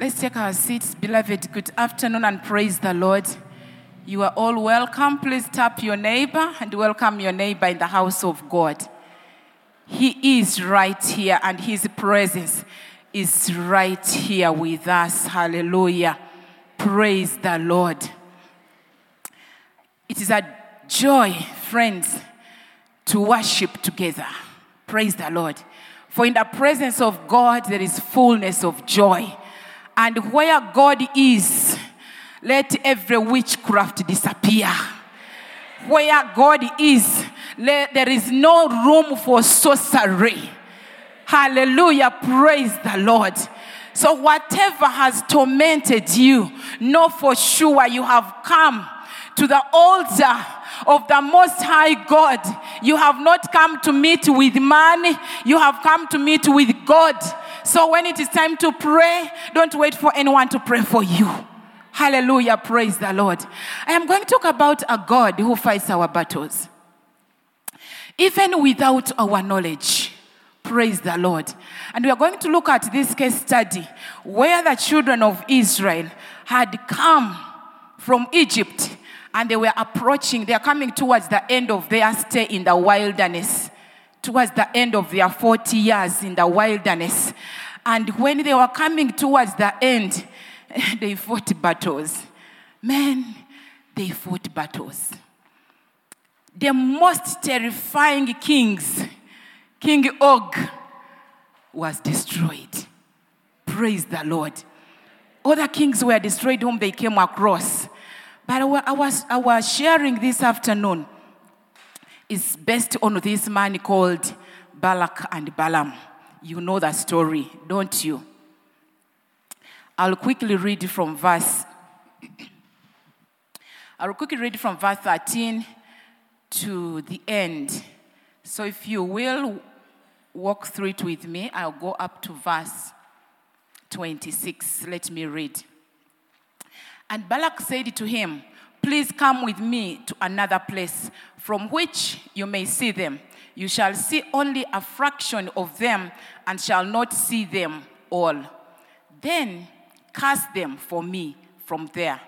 Let's take our seats, beloved. Good afternoon and praise the Lord. You are all welcome. Please tap your neighbor and welcome your neighbor in the house of God. He is right here and his presence is right here with us. Hallelujah. Praise the Lord. It is a joy, friends, to worship together. Praise the Lord. For in the presence of God, there is fullness of joy. And where God is, let every witchcraft disappear. Where God is, let, there is no room for sorcery. Hallelujah. Praise the Lord. So, whatever has tormented you, know for sure you have come to the altar of the Most High God. You have not come to meet with man, you have come to meet with God. So when it is time to pray, don't wait for anyone to pray for you. Hallelujah. Praise the Lord. I am going to talk about a God who fights our battles. Even without our knowledge. Praise the Lord. And we are going to look at this case study where the children of Israel had come from Egypt and they were approaching, they are coming towards the end of their stay in the wilderness, towards the end of their 40 years in the wilderness. And when they were coming towards the end, they fought battles. Men, they fought battles. The most terrifying kings, King Og, was destroyed. Praise the Lord. Other kings were destroyed whom they came across. But I was, I was sharing this afternoon is based on this man called Balak and Balaam. You know that story, don't you? I'll quickly read from verse. I'll quickly read from verse 13 to the end. So if you will walk through it with me, I'll go up to verse 26. Let me read. And Balak said to him, Please come with me to another place from which you may see them. You shall see only a fraction of them and shall not see them all. Then cast them for me from there.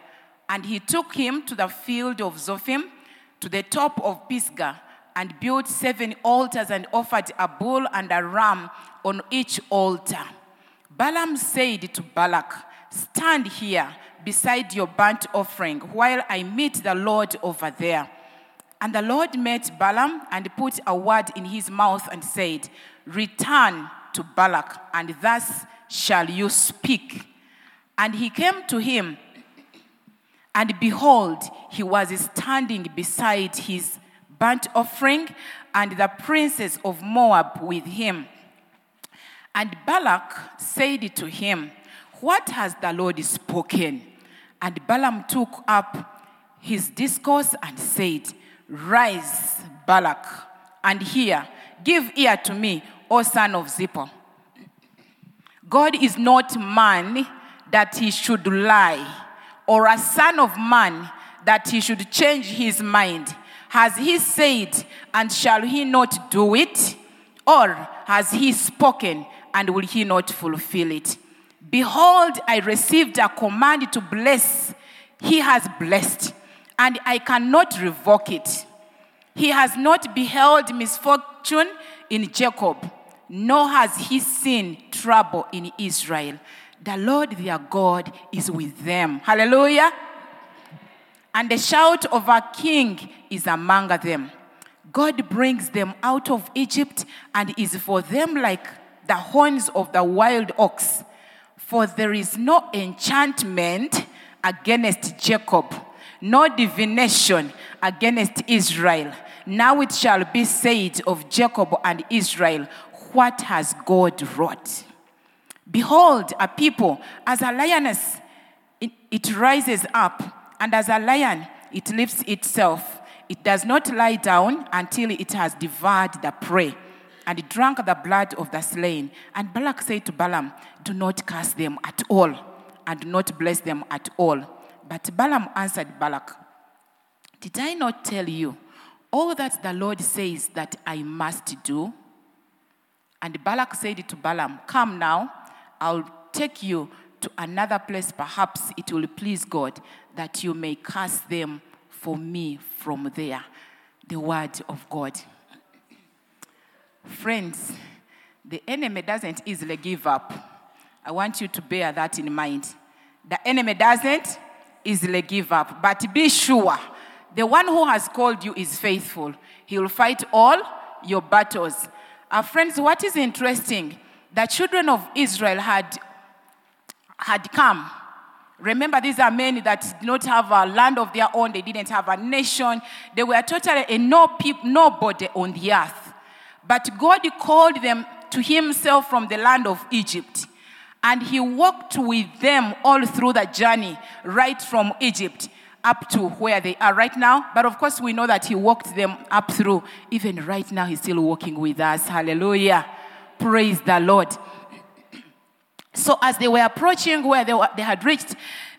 And he took him to the field of Zophim, to the top of Pisgah, and built seven altars and offered a bull and a ram on each altar. Balaam said to Balak, Stand here beside your burnt offering while I meet the Lord over there. And the Lord met Balaam and put a word in his mouth and said, Return to Balak, and thus shall you speak. And he came to him, and behold, he was standing beside his burnt offering, and the princes of Moab with him. And Balak said to him, What has the Lord spoken? And Balaam took up his discourse and said, Rise, Balak, and hear. Give ear to me, O son of Zippor. God is not man that he should lie, or a son of man that he should change his mind. Has he said, and shall he not do it? Or has he spoken, and will he not fulfill it? Behold, I received a command to bless. He has blessed, and I cannot revoke it. He has not beheld misfortune in Jacob, nor has he seen trouble in Israel. The Lord their God is with them. Hallelujah. And the shout of a king is among them. God brings them out of Egypt and is for them like the horns of the wild ox. For there is no enchantment against Jacob, no divination against Israel. Now it shall be said of Jacob and Israel, What has God wrought? Behold, a people, as a lioness, it rises up, and as a lion, it lifts itself. It does not lie down until it has devoured the prey and drank the blood of the slain. And Balak said to Balaam, Do not curse them at all, and do not bless them at all. But Balaam answered Balak, Did I not tell you all that the Lord says that I must do? And Balak said to Balaam, Come now, I'll take you to another place, perhaps it will please God that you may curse them for me from there. The word of God. Friends, the enemy doesn't easily give up. I want you to bear that in mind. The enemy doesn't easily give up, but be sure the one who has called you is faithful. He will fight all your battles. Our friends, what is interesting, the children of Israel had, had come. Remember, these are men that did not have a land of their own, they didn't have a nation, they were totally a no peop, nobody on the earth. But God called them to Himself from the land of Egypt. And He walked with them all through the journey, right from Egypt up to where they are right now. But of course, we know that He walked them up through. Even right now, He's still walking with us. Hallelujah. Praise the Lord. So, as they were approaching where they, were, they had reached,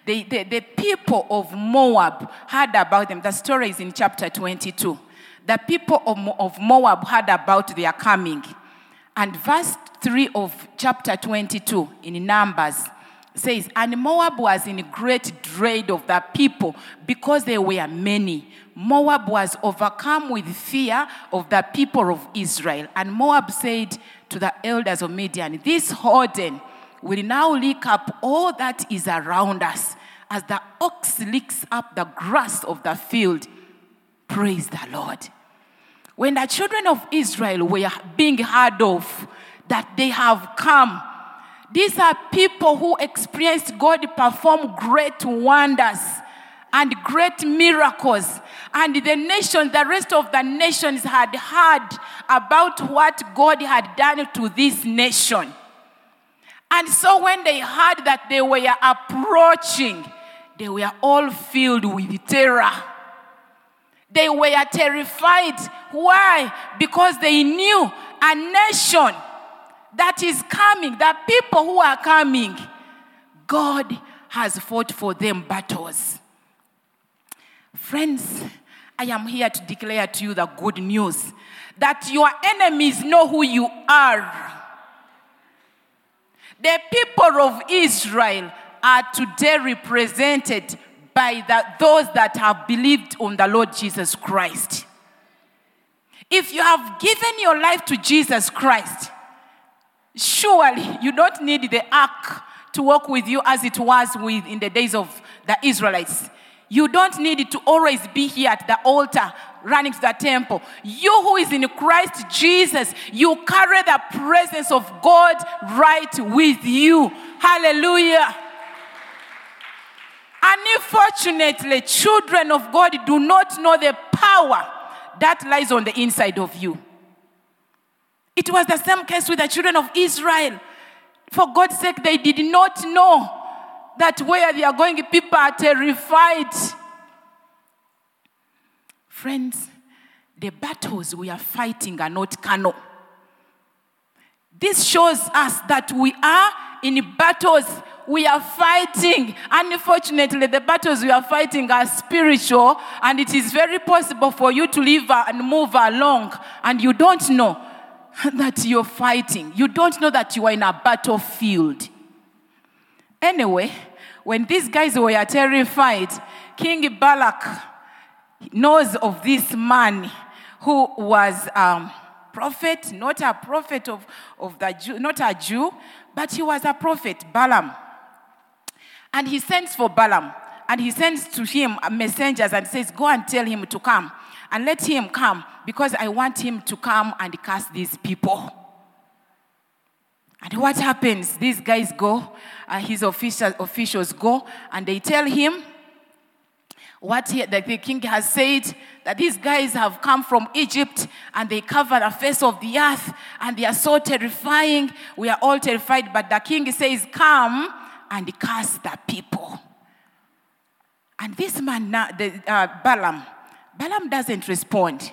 the, people of Moab heard about them. The story is in chapter 22. The people of, of Moab heard about their coming. And verse 3 of chapter 22 in Numbers says, And Moab was in great dread of the people because they were many. Moab was overcome with fear of the people of Israel. And Moab said to the elders of Midian, This Holden will now lick up all that is around us as the ox licks up the grass of the field. Praise the Lord. When the children of Israel were being heard of, that they have come these are people who experienced God perform great wonders and great miracles. And the nation, the rest of the nations had heard about what God had done to this nation. And so when they heard that they were approaching, they were all filled with terror. They were terrified. Why? Because they knew a nation that is coming, the people who are coming, God has fought for them battles. Friends, I am here to declare to you the good news that your enemies know who you are. The people of Israel are today represented by the, those that have believed on the Lord Jesus Christ. If you have given your life to Jesus Christ, Surely you don't need the ark to walk with you as it was with in the days of the Israelites. You don't need to always be here at the altar running to the temple. You who is in Christ Jesus, you carry the presence of God right with you. Hallelujah. Unfortunately, children of God do not know the power that lies on the inside of you. It was the same case with the children of Israel. For God's sake, they did not know that where they are going, people are terrified. Friends, the battles we are fighting are not carnal. This shows us that we are in battles we are fighting. Unfortunately, the battles we are fighting are spiritual, and it is very possible for you to live and move along, and you don't know that you're fighting. You don't know that you are in a battlefield. Anyway, when these guys were terrified, King Balak knows of this man who was a um, prophet, not a prophet of, of the Jew, not a Jew, but he was a prophet, Balaam. And he sends for Balaam, and he sends to him messengers and says, Go and tell him to come and let him come because I want him to come and cast these people. And what happens? These guys go, uh, his officials, officials go, and they tell him what he, the, the king has said that these guys have come from Egypt and they cover the face of the earth and they are so terrifying. We are all terrified, but the king says, Come and cast the people. And this man, now, the, uh, Balaam, Balaam doesn't respond.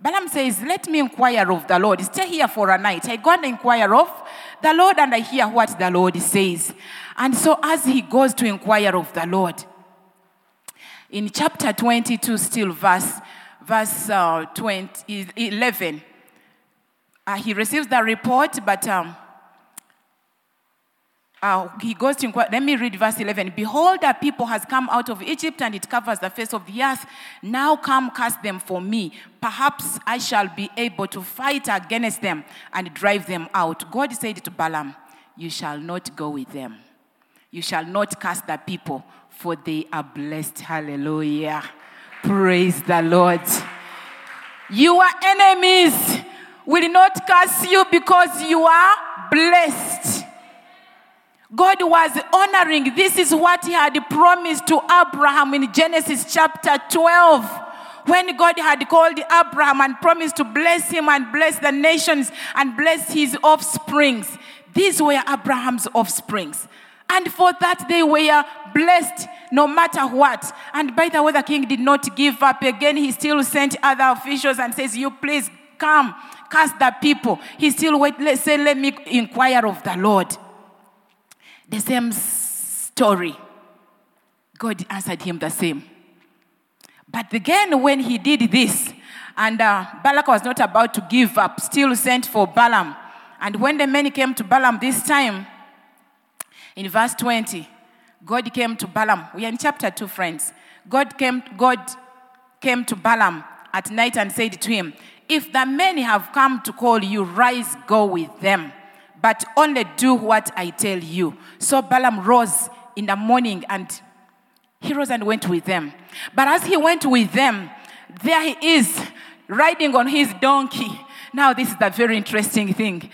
Balaam says, Let me inquire of the Lord. Stay here for a night. I go and inquire of the Lord and I hear what the Lord says. And so, as he goes to inquire of the Lord, in chapter 22, still verse, verse uh, 20, 11, uh, he receives the report, but um, uh, he goes to inquire. Let me read verse 11. Behold, a people has come out of Egypt, and it covers the face of the earth. Now come cast them for me. Perhaps I shall be able to fight against them and drive them out. God said to Balaam, You shall not go with them. You shall not cast the people, for they are blessed. Hallelujah. Praise the Lord. Your enemies will not curse you because you are blessed. God was honoring. This is what he had promised to Abraham in Genesis chapter 12. When God had called Abraham and promised to bless him and bless the nations and bless his offsprings. These were Abraham's offsprings. And for that, they were blessed no matter what. And by the way, the king did not give up. Again, he still sent other officials and says, You please come, cast the people. He still wait, let's say, Let me inquire of the Lord. The same story. God answered him the same. But again, when he did this, and uh, Balak was not about to give up, still sent for Balaam. And when the men came to Balaam this time, in verse 20, God came to Balaam. We are in chapter 2, friends. God came, God came to Balaam at night and said to him, If the men have come to call you, rise, go with them, but only do what I tell you. So Balaam rose in the morning and he rose and went with them. But as he went with them, there he is riding on his donkey. Now, this is the very interesting thing.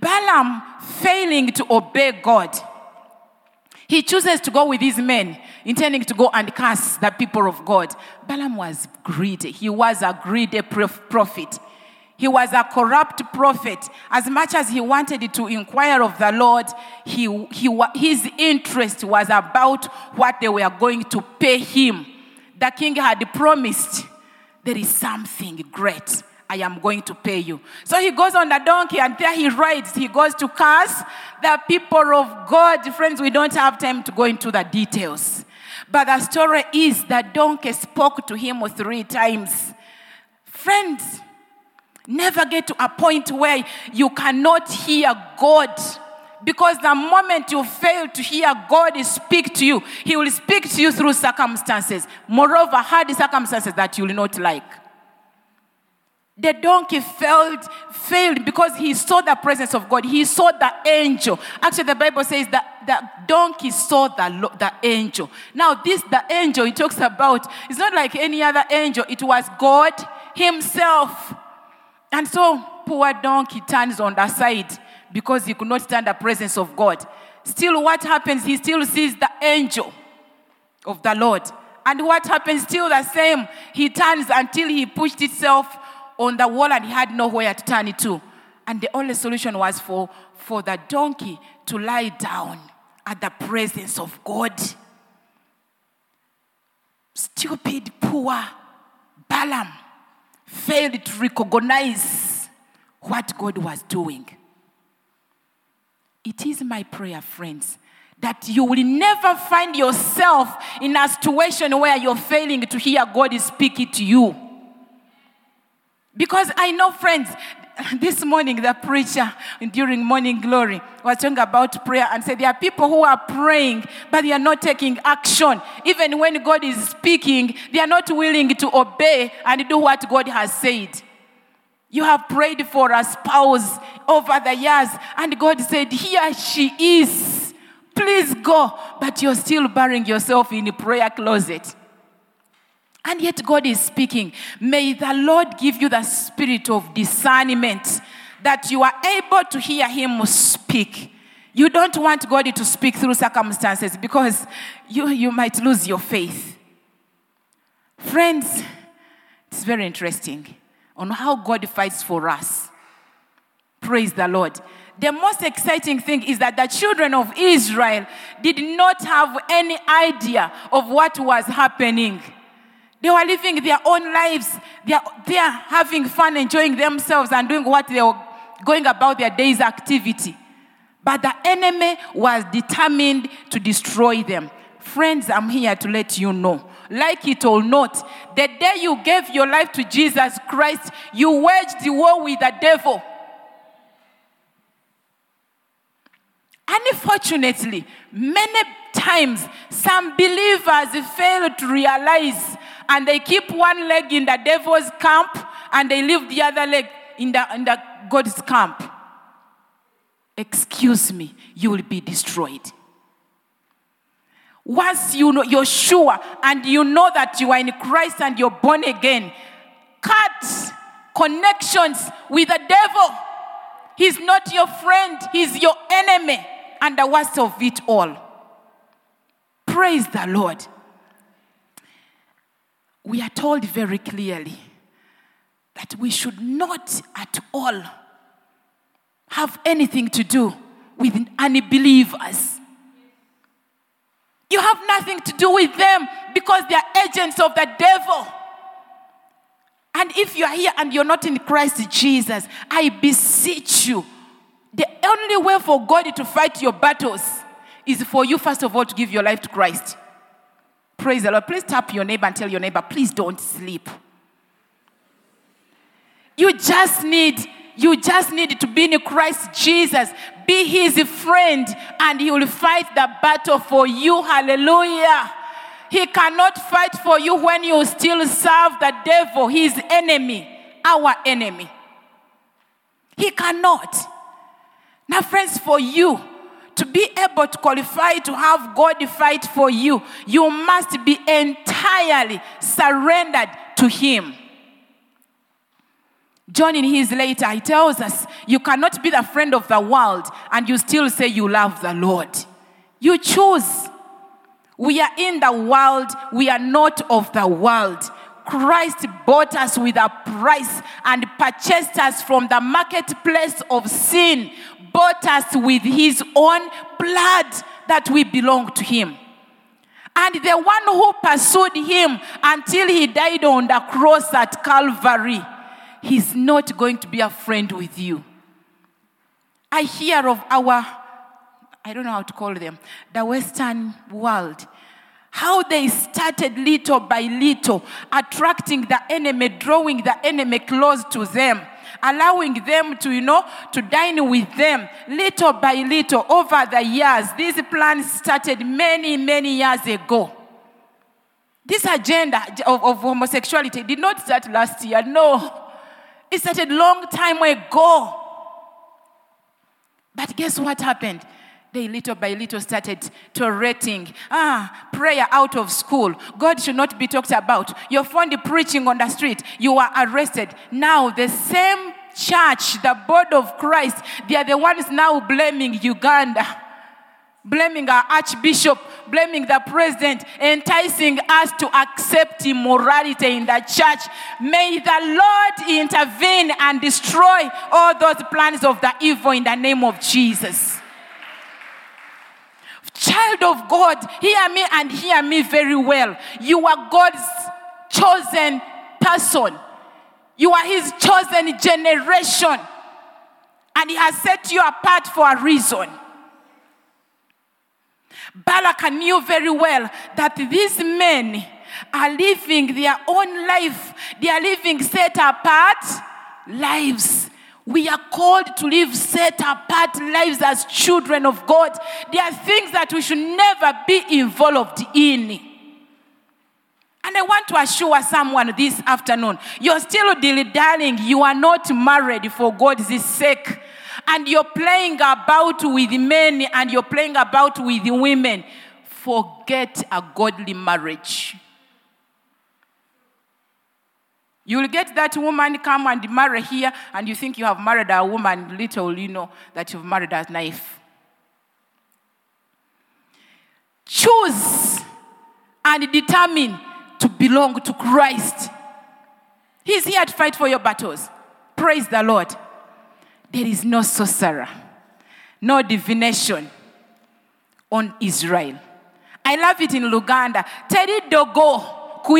Balaam failing to obey God he chooses to go with his men, intending to go and curse the people of God. Balaam was greedy. He was a greedy prophet. He was a corrupt prophet. As much as he wanted to inquire of the Lord, he, he, his interest was about what they were going to pay him. The king had promised there is something great I am going to pay you. So he goes on the donkey and there he rides. He goes to curse the people of God. Friends, we don't have time to go into the details. But the story is that donkey spoke to him three times. Friends, never get to a point where you cannot hear God. Because the moment you fail to hear God speak to you, He will speak to you through circumstances. Moreover, hard circumstances that you will not like. The donkey failed, failed because he saw the presence of God. He saw the angel. Actually, the Bible says that the donkey saw the, the angel. Now, this, the angel he talks about, it's not like any other angel. It was God himself. And so, poor donkey turns on the side because he could not stand the presence of God. Still, what happens? He still sees the angel of the Lord. And what happens? Still the same. He turns until he pushed itself on the wall and he had nowhere to turn it to. And the only solution was for, for the donkey to lie down at the presence of God. Stupid, poor Balaam failed to recognize what God was doing. It is my prayer, friends, that you will never find yourself in a situation where you're failing to hear God speaking to you. Because I know, friends, this morning the preacher during morning glory was talking about prayer and said there are people who are praying but they are not taking action. Even when god is speaking they are not willing to obey and do what god has said. You have prayed for a spouse over the years and god said here she is. Please go but you're still burying yourself in a prayer closet and yet, God is speaking. May the Lord give you the spirit of discernment that you are able to hear Him speak. You don't want God to speak through circumstances because you, you might lose your faith. Friends, it's very interesting on how God fights for us. Praise the Lord. The most exciting thing is that the children of Israel did not have any idea of what was happening. They were living their own lives. They are, they are having fun, enjoying themselves, and doing what they were going about their day's activity. But the enemy was determined to destroy them. Friends, I'm here to let you know. Like it or not, the day you gave your life to Jesus Christ, you waged the war with the devil. Unfortunately, many times some believers fail to realize and they keep one leg in the devil's camp and they leave the other leg in the, in the God's camp. Excuse me, you will be destroyed. Once you know you're sure and you know that you are in Christ and you're born again, cut connections with the devil. He's not your friend, he's your enemy. And the worst of it all. Praise the Lord. We are told very clearly that we should not at all have anything to do with unbelievers. You have nothing to do with them because they are agents of the devil. And if you are here and you're not in Christ Jesus, I beseech you, the only way for God to fight your battles is for you, first of all, to give your life to Christ. Praise the Lord. Please tap your neighbor and tell your neighbor, please don't sleep. You just need, you just need to be in Christ Jesus. Be his friend, and he will fight the battle for you. Hallelujah. He cannot fight for you when you still serve the devil, his enemy, our enemy. He cannot. Now, friends, for you to be able to qualify to have God fight for you, you must be entirely surrendered to Him. John, in his letter, he tells us you cannot be the friend of the world and you still say you love the Lord. You choose. We are in the world, we are not of the world. Christ bought us with a price and purchased us from the marketplace of sin, bought us with his own blood that we belong to him. And the one who pursued him until he died on the cross at Calvary, he's not going to be a friend with you. I hear of our I don't know how to call them, the Western world. How they started little by little, attracting the enemy, drawing the enemy close to them, allowing them to, you know, to dine with them little by little over the years. This plan started many, many years ago. This agenda of, of homosexuality did not start last year, no. It started a long time ago. But guess what happened? They little by little started tolerating. Ah, prayer out of school. God should not be talked about. You're found preaching on the street. You are arrested. Now, the same church, the body of Christ, they are the ones now blaming Uganda, blaming our archbishop, blaming the president, enticing us to accept immorality in the church. May the Lord intervene and destroy all those plans of the evil in the name of Jesus. Child of God, hear me and hear me very well. You are God's chosen person. You are His chosen generation. And He has set you apart for a reason. Balak knew very well that these men are living their own life, they are living set apart lives. We are called to live set apart lives as children of God. There are things that we should never be involved in. And I want to assure someone this afternoon you're still dilly dallying, you are not married for God's sake. And you're playing about with men and you're playing about with women. Forget a godly marriage. You will get that woman come and marry here, and you think you have married a woman, little you know that you've married a knife. Choose and determine to belong to Christ. He's here to fight for your battles. Praise the Lord. There is no sorcerer, no divination on Israel. I love it in Luganda. Teri dogo ku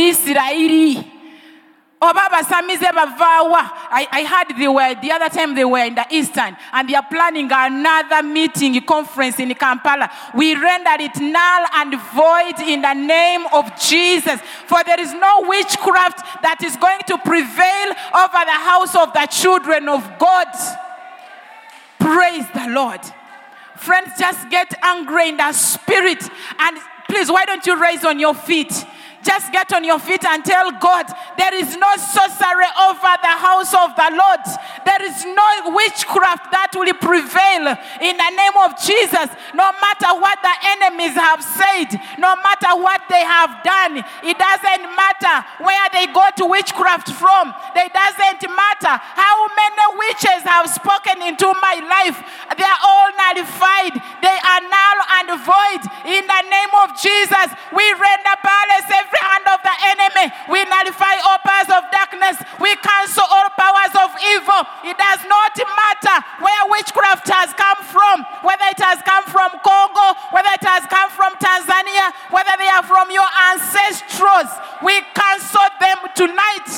Israeli. Obaba Samize Bavawa. I, I heard they were the other time they were in the Eastern and they are planning another meeting, conference in Kampala. We render it null and void in the name of Jesus. For there is no witchcraft that is going to prevail over the house of the children of God. Praise the Lord. Friends, just get angry in the spirit. And please, why don't you raise on your feet? Just get on your feet and tell God, there is no sorcery over the house of the Lord. There is no witchcraft that will prevail in the name of Jesus. No matter what the enemies have said, no matter what they have done, it doesn't matter where they go to witchcraft from. It doesn't matter how many witches have spoken into my life. They are all nullified. They are null and void. In the name of Jesus, we render powerless every hand of the enemy. We nullify all powers of darkness. We cancel all powers of evil. It does not matter where witchcraft has come from, whether it has come from Congo, whether it has come from Tanzania, whether they are from your ancestors. We cancel them tonight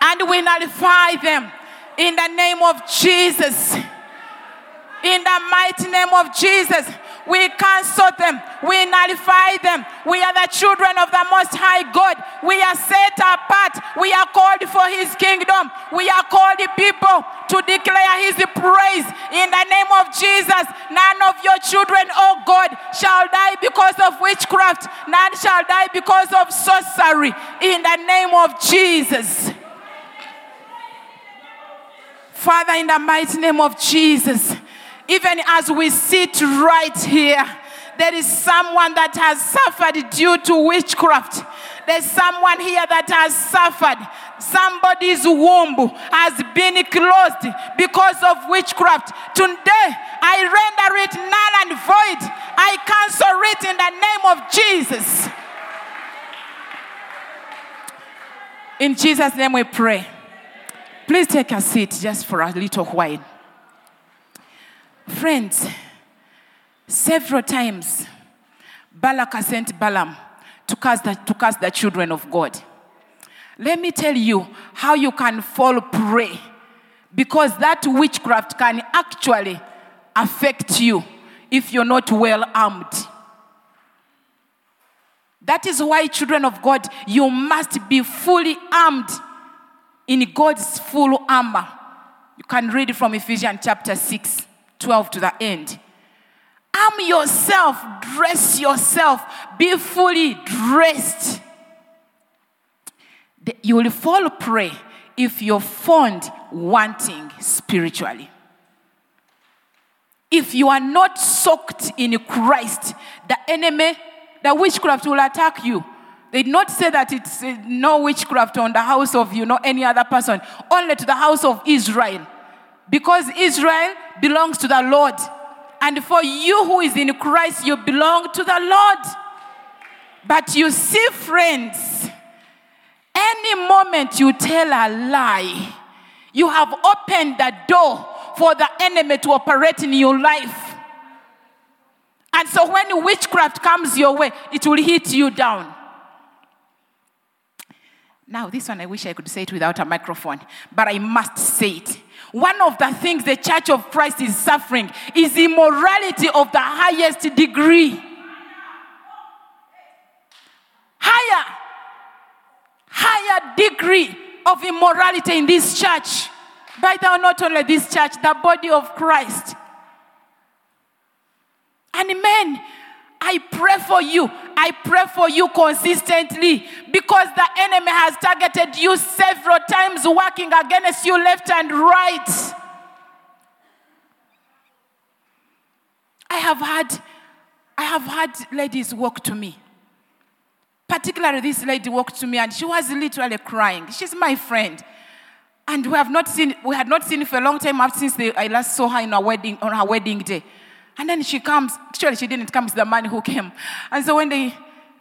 and we nullify them in the name of Jesus. In the mighty name of Jesus. We cancel them. We nullify them. We are the children of the Most High God. We are set apart. We are called for His kingdom. We are called people to declare His praise in the name of Jesus. None of your children, oh God, shall die because of witchcraft. None shall die because of sorcery in the name of Jesus. Father, in the mighty name of Jesus, even as we sit right here, there is someone that has suffered due to witchcraft. There's someone here that has suffered. Somebody's womb has been closed because of witchcraft. Today, I render it null and void. I cancel it in the name of Jesus. In Jesus' name we pray. Please take a seat just for a little while. Friends, several times Balak sent Balaam to cast, the, to cast the children of God. Let me tell you how you can fall prey because that witchcraft can actually affect you if you're not well armed. That is why, children of God, you must be fully armed in God's full armor. You can read from Ephesians chapter 6, 12 to the end. Arm yourself, dress yourself, be fully dressed. You will fall prey if you're found wanting spiritually. If you are not soaked in Christ, the enemy, the witchcraft will attack you. They did not say that it's uh, no witchcraft on the house of you know any other person, only to the house of Israel. Because Israel belongs to the Lord. And for you who is in Christ, you belong to the Lord. But you see, friends, any moment you tell a lie, you have opened the door for the enemy to operate in your life. And so when witchcraft comes your way, it will hit you down. Now, this one I wish I could say it without a microphone, but I must say it. One of the things the church of Christ is suffering is immorality of the highest degree. Higher, higher degree of immorality in this church. By the not only this church, the body of Christ. And men, I pray for you. I pray for you consistently because the enemy has targeted you several times, working against you left and right. I have had, I have had ladies walk to me. Particularly, this lady walked to me and she was literally crying. She's my friend. And we have not seen, we had not seen for a long time since I last saw her in our wedding, on her wedding day. And then she comes, actually, she didn't come, it's the man who came. And so when they,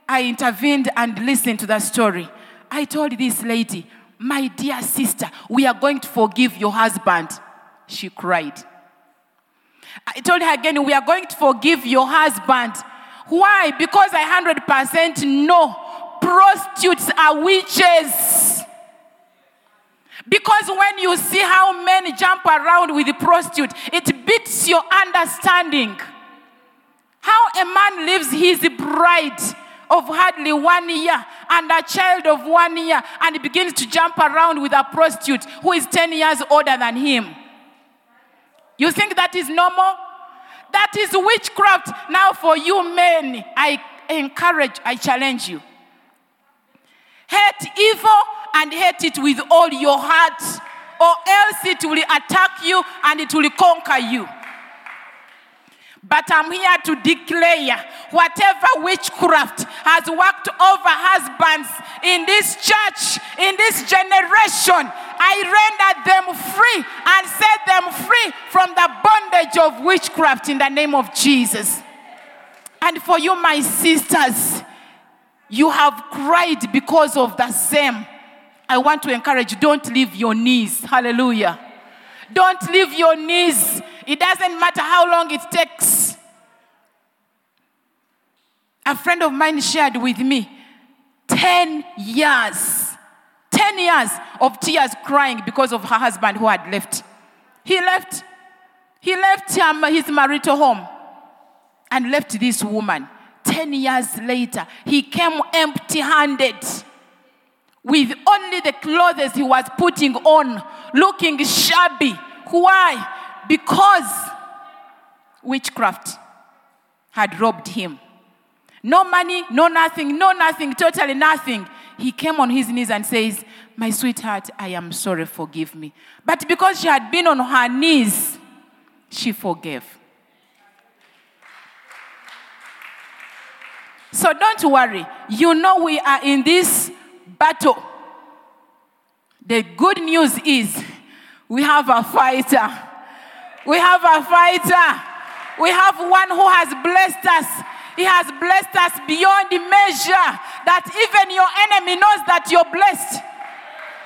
I intervened and listened to that story, I told this lady, My dear sister, we are going to forgive your husband. She cried. I told her again, We are going to forgive your husband. Why? Because I 100% know prostitutes are witches. Because when you see how men jump around with the prostitute, it beats your understanding. How a man leaves his bride of hardly one year and a child of one year and begins to jump around with a prostitute who is 10 years older than him. You think that is normal? That is witchcraft. Now, for you men, I encourage, I challenge you. Hate evil and hate it with all your heart, or else it will attack you and it will conquer you. But I'm here to declare whatever witchcraft has worked over husbands in this church, in this generation, I render them free and set them free from the bondage of witchcraft in the name of Jesus. And for you, my sisters, you have cried because of the same. I want to encourage don't leave your knees. Hallelujah. Don't leave your knees. It doesn't matter how long it takes. A friend of mine shared with me 10 years, 10 years of tears crying because of her husband who had left. He left. He left his marital home and left this woman. 10 years later, he came empty handed with only the clothes he was putting on, looking shabby. Why? Because witchcraft had robbed him. No money, no nothing, no nothing, totally nothing. He came on his knees and says, My sweetheart, I am sorry, forgive me. But because she had been on her knees, she forgave. So don't worry. You know we are in this battle. The good news is we have a fighter. We have a fighter. We have one who has blessed us. He has blessed us beyond measure that even your enemy knows that you're blessed.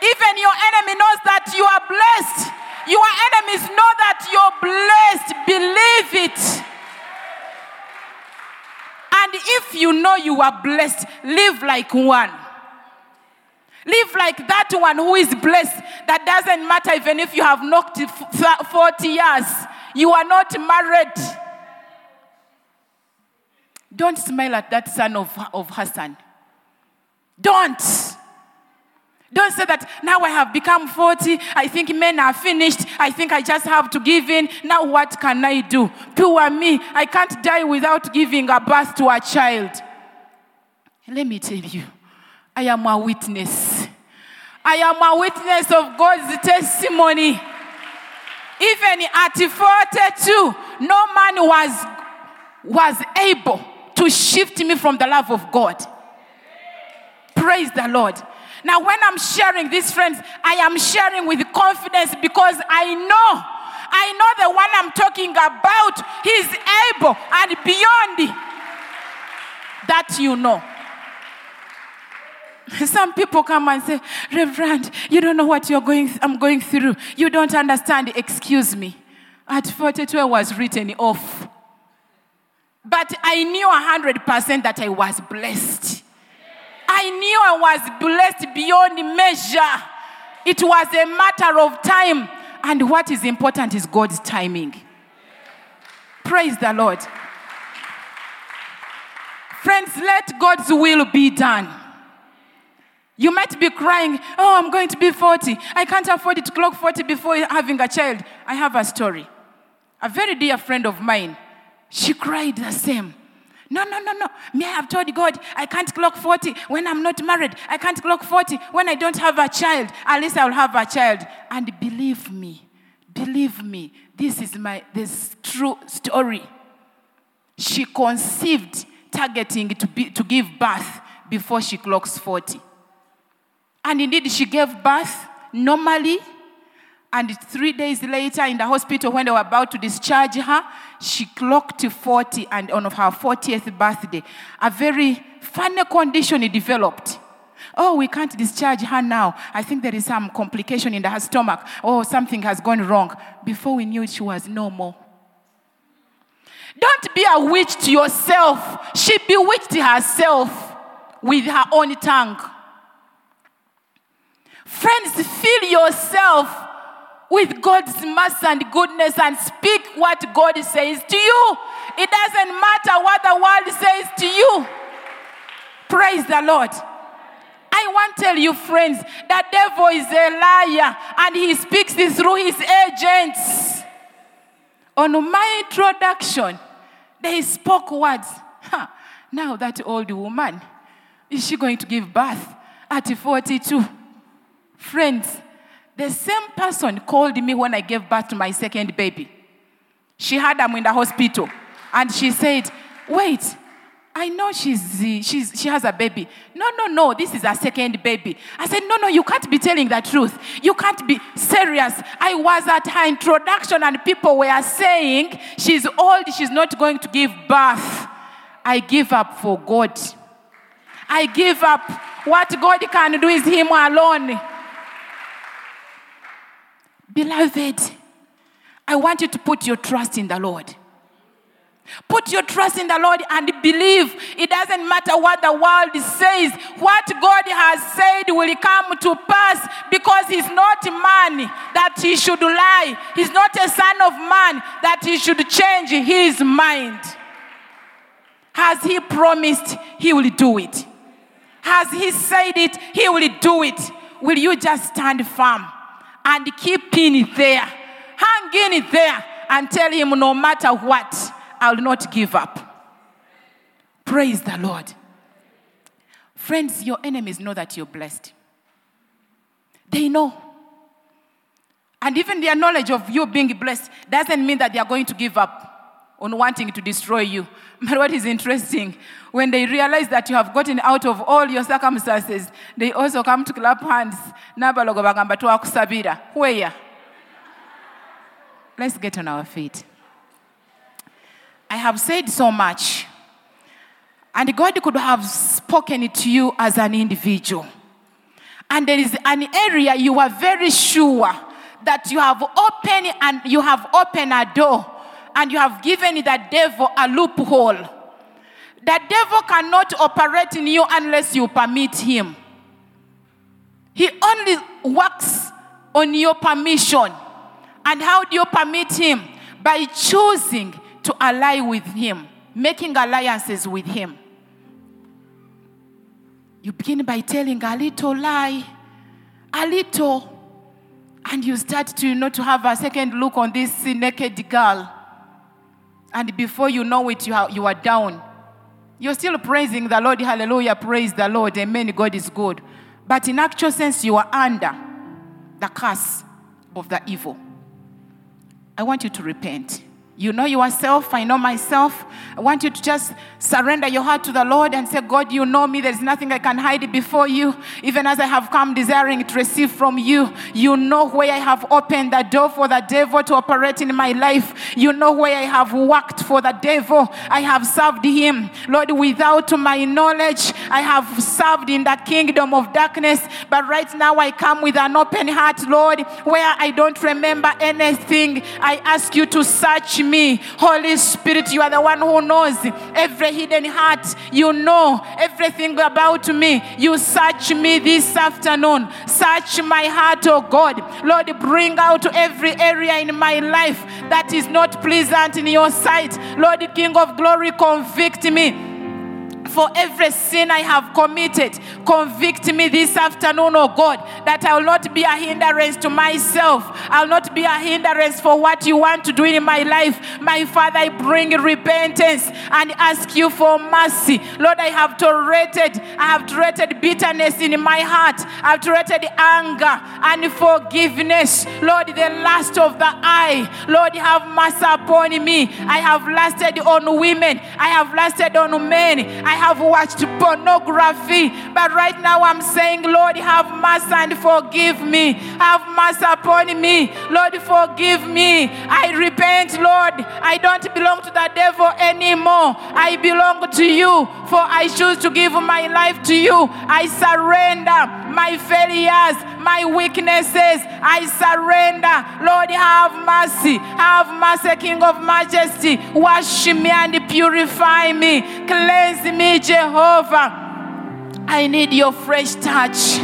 Even your enemy knows that you are blessed. Your enemies know that you're blessed. Believe it. And if you know you are blessed, live like one. Live like that one who is blessed. That doesn't matter even if you have knocked 40 years, you are not married. Don't smile at that son of, of Hassan. Don't. Don't say that now I have become 40. I think men are finished. I think I just have to give in. Now what can I do? Poor me. I can't die without giving a birth to a child. Let me tell you, I am a witness. I am a witness of God's testimony. Even at 42, no man was, was able to shift me from the love of God. Praise the Lord. Now, when I'm sharing these friends, I am sharing with confidence because I know, I know the one I'm talking about. He's able and beyond that you know. Some people come and say, Reverend, you don't know what you're going, I'm going through. You don't understand. Excuse me. At 42, I was written off. But I knew 100% that I was blessed. I knew I was blessed beyond measure. It was a matter of time. And what is important is God's timing. Praise the Lord. Friends, let God's will be done. You might be crying, Oh, I'm going to be 40. I can't afford to clock 40 before having a child. I have a story. A very dear friend of mine, she cried the same. No, no, no, no. Me, I have told God I can't clock 40 when I'm not married. I can't clock 40 when I don't have a child. At least I'll have a child. And believe me, believe me, this is my this true story. She conceived targeting to, be, to give birth before she clocks 40. And indeed, she gave birth normally and three days later, in the hospital, when they were about to discharge her, she clocked 40, and on her 40th birthday, a very funny condition developed. Oh, we can't discharge her now. I think there is some complication in her stomach. Oh, something has gone wrong. Before we knew it, she was normal. Don't be a witch to yourself. She bewitched herself with her own tongue. Friends, fill yourself with God's mercy and goodness and speak what God says to you. It doesn't matter what the world says to you. Praise the Lord. I want to tell you, friends, the devil is a liar and he speaks through his agents. On my introduction, they spoke words. Ha, now that old woman, is she going to give birth at 42? Friends, the same person called me when I gave birth to my second baby. She had them in the hospital. And she said, Wait, I know she's, she's, she has a baby. No, no, no, this is a second baby. I said, No, no, you can't be telling the truth. You can't be serious. I was at her introduction and people were saying, She's old, she's not going to give birth. I give up for God. I give up. What God can do is Him alone. Beloved, I want you to put your trust in the Lord. Put your trust in the Lord and believe. It doesn't matter what the world says. What God has said will come to pass because He's not man that He should lie. He's not a son of man that He should change His mind. Has He promised, He will do it. Has He said it, He will do it. Will you just stand firm and keep in there? Hang it there and tell Him no matter what. I'll not give up. Praise the Lord. Friends, your enemies know that you're blessed. They know. And even their knowledge of you being blessed doesn't mean that they are going to give up on wanting to destroy you. But what is interesting, when they realize that you have gotten out of all your circumstances, they also come to clap hands. Where? Let's get on our feet. I have said so much. And God could have spoken to you as an individual. And there is an area you are very sure that you have opened and you have opened a door and you have given the devil a loophole. The devil cannot operate in you unless you permit him. He only works on your permission. And how do you permit him? By choosing to ally with Him, making alliances with Him. You begin by telling a little lie, a little, and you start to you know to have a second look on this naked girl. And before you know it, you are, you are down. You're still praising the Lord. Hallelujah. Praise the Lord. Amen. God is good. But in actual sense, you are under the curse of the evil. I want you to repent. You know yourself, I know myself. I want you to just surrender your heart to the Lord and say, God, you know me. There's nothing I can hide before you. Even as I have come desiring to receive from you, you know where I have opened the door for the devil to operate in my life. You know where I have worked for the devil. I have served him. Lord, without my knowledge, I have served in the kingdom of darkness. But right now, I come with an open heart, Lord, where I don't remember anything. I ask you to search me. Holy Spirit, you are the one who knows every hidden heart. You know everything about me. You search me this afternoon. Search my heart, oh God. Lord, bring out every area in my life that is not pleasant in your sight. Lord, King of glory, convict me for every sin I have committed. Convict me this afternoon, oh God, that I will not be a hindrance to myself. I'll not be a hindrance for what you want to do in my life. My Father, I bring repentance and ask you for mercy. Lord, I have tolerated, I have tolerated bitterness in my heart. I've tolerated anger and forgiveness. Lord, the last of the eye. Lord, have mercy upon me. I have lasted on women. I have lasted on men. I have watched pornography. But right now I'm saying, Lord, have mercy and forgive me. Have mercy upon me. Lord, forgive me. I repent, Lord. I don't belong to the devil anymore. I belong to you, for I choose to give my life to you. I surrender my failures, my weaknesses. I surrender. Lord, have mercy. Have mercy, King of majesty. Wash me and purify me. Cleanse me, Jehovah. I need your fresh touch.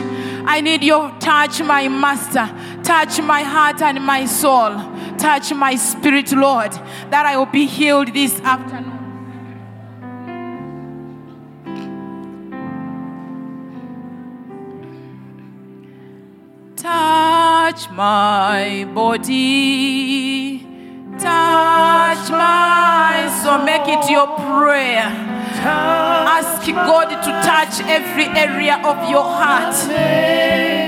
I need your touch, my master. Touch my heart and my soul. Touch my spirit, Lord, that I will be healed this afternoon. Touch my body Touch my soul. Make it your prayer. Ask God to touch every area of your heart.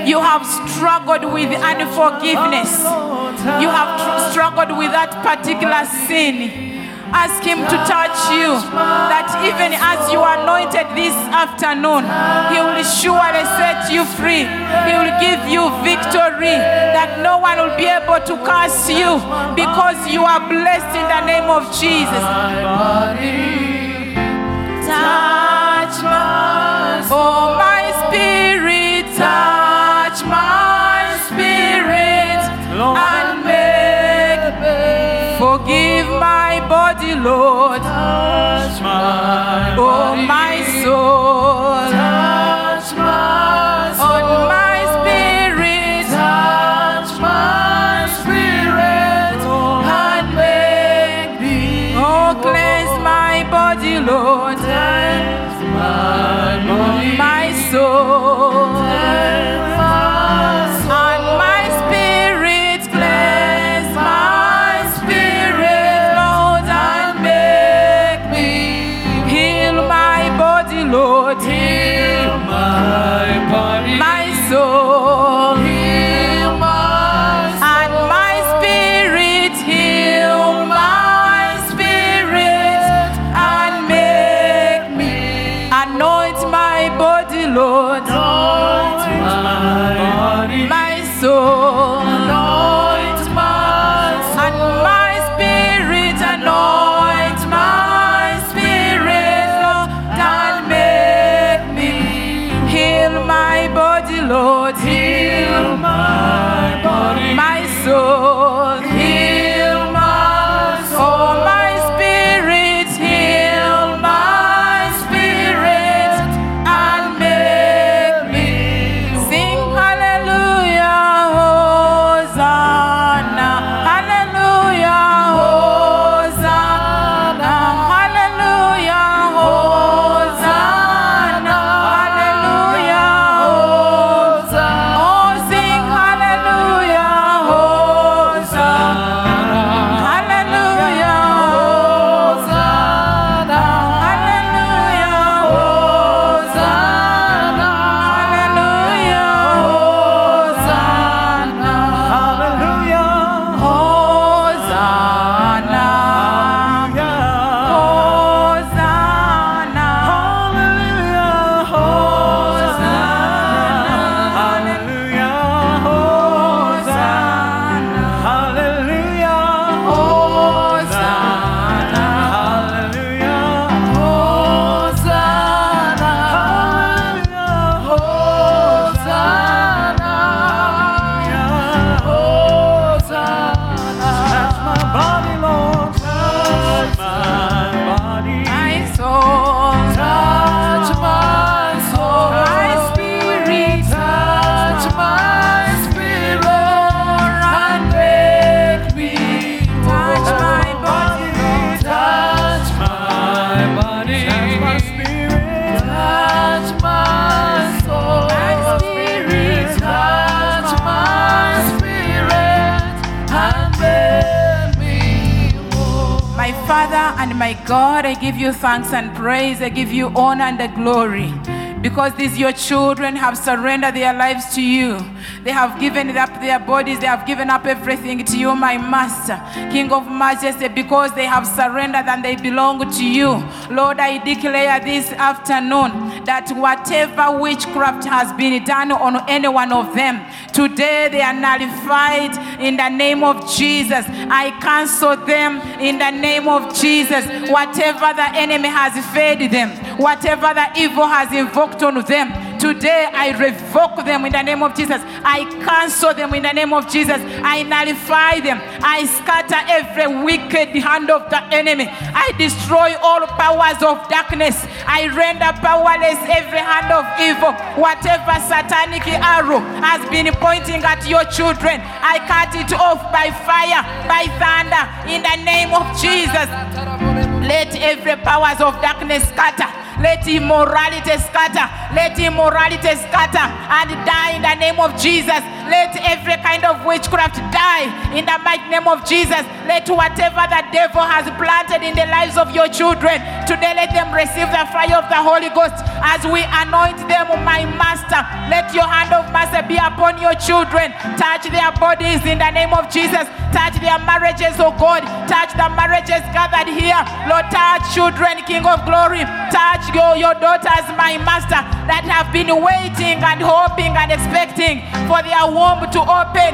You have struggled with unforgiveness. You have tr- struggled with that particular sin. Ask Him to touch you. That even as you are anointed this afternoon, He will surely set you free. He will give you victory. That no one will be able to curse you because you are blessed in the name of Jesus. Touch my oh my spirit, touch my spirit and make forgive my body, Lord. My God, I give you thanks and praise. I give you honor and the glory. Because these your children have surrendered their lives to you. They have given up their bodies, they have given up everything to you, my Master, King of Majesty, because they have surrendered and they belong to you. Lord, I declare this afternoon that whatever witchcraft has been done on any one of them, today they are nullified in the name of Jesus. I cancel them in the name of Jesus. Whatever the enemy has fed them, whatever the evil has invoked on them, today I revoke them in the name of Jesus. I cancel them in the name of Jesus. I nullify them. I scatter every wicked hand of the enemy. I destroy all powers of darkness. I render powerless every hand of evil. Whatever satanic arrow has been pointing at your children, I cut it off by fire, by thunder, in the name of Jesus. Let every powers of darkness scatter. Let immorality scatter. Let immorality scatter and die in the name of Jesus. Let every kind of witchcraft die in the mighty name of Jesus. Let whatever the devil has planted in the lives of your children, today let them receive the fire of the Holy Ghost as we anoint them, my master. Let your hand of mercy be upon your children. Touch their bodies in the name of Jesus. Touch their marriages, oh God. Touch the marriages gathered here. Lord, touch children, King of glory. Touch your, your daughters, my master, that have been waiting and hoping and expecting for their womb to open.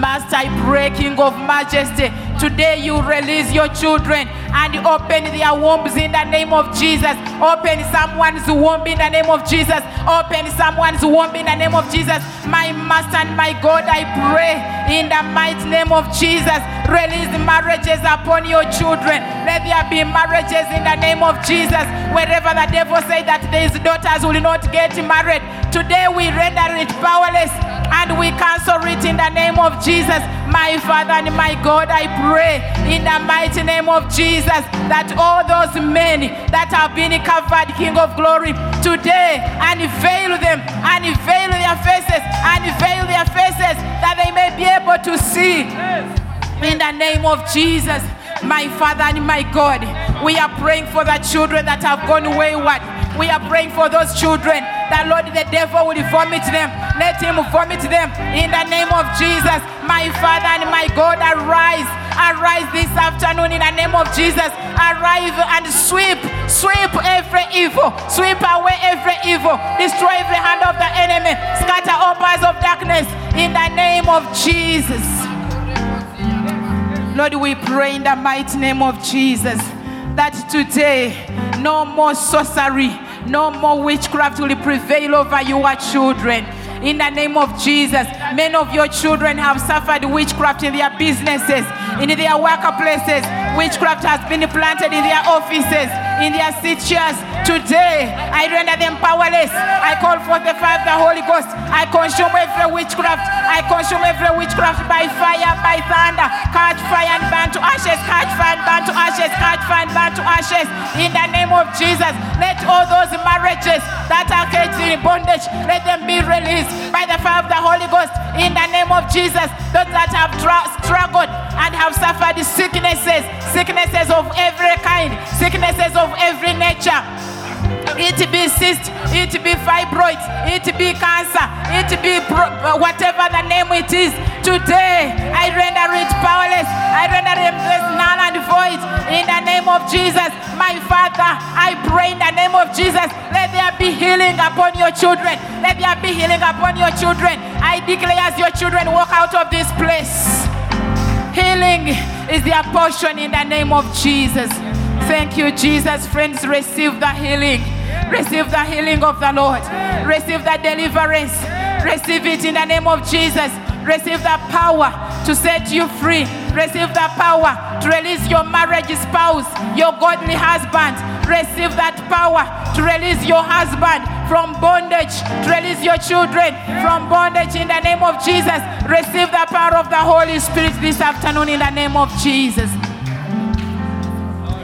Master, I pray, King of Majesty, today you release your children and open their wombs in the name of Jesus. Open someone's womb in the name of Jesus. Open someone's womb in the name of Jesus. My Master and my God, I pray in the mighty name of Jesus. Release marriages upon your children. Let there be marriages in the name of Jesus. Wherever the devil say that these daughters will not get married, today we render it powerless and we cancel it in the name of Jesus. My Father and my God, I pray in the mighty name of Jesus that all those men that have been covered, King of Glory, today unveil them, unveil their faces, unveil their faces that they may be able to see in the name of Jesus. My Father and my God, we are praying for the children that have gone wayward. We are praying for those children that, Lord, the devil will vomit them. Let him vomit them in the name of Jesus. My Father and my God, arise. Arise this afternoon in the name of Jesus. Arise and sweep, sweep every evil, sweep away every evil, destroy every hand of the enemy, scatter all powers of darkness in the name of Jesus. Lord, we pray in the mighty name of Jesus that today no more sorcery, no more witchcraft will prevail over your children. In the name of Jesus, many of your children have suffered witchcraft in their businesses, in their workplaces. Witchcraft has been planted in their offices, in their teachers. Today, I render them powerless. I call forth the fire of the Holy Ghost. I consume every witchcraft. I consume every witchcraft by fire, by thunder. Catch fire and burn to ashes. Catch fire and burn to ashes. Catch fire and burn to ashes. In the name of Jesus, let all those marriages that are caged in bondage, let them be released by the fire of the Holy Ghost. In the name of Jesus, those that have tra- struggled and have suffered sicknesses, sicknesses of every kind, sicknesses of every nature. It be cyst, it be fibroids, it be cancer, it be whatever the name it is. Today, I render it powerless. I render it null and void in the name of Jesus. My Father, I pray in the name of Jesus. Let there be healing upon your children. Let there be healing upon your children. I declare as your children walk out of this place. Healing is their portion in the name of Jesus. Thank you, Jesus. Friends, receive the healing. Receive the healing of the Lord. Receive the deliverance. Receive it in the name of Jesus. Receive the power to set you free. Receive the power to release your marriage spouse, your godly husband. Receive that power to release your husband from bondage, to release your children from bondage in the name of Jesus. Receive the power of the Holy Spirit this afternoon in the name of Jesus.